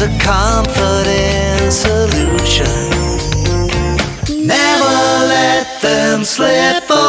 a confident solution. Never let them slip away.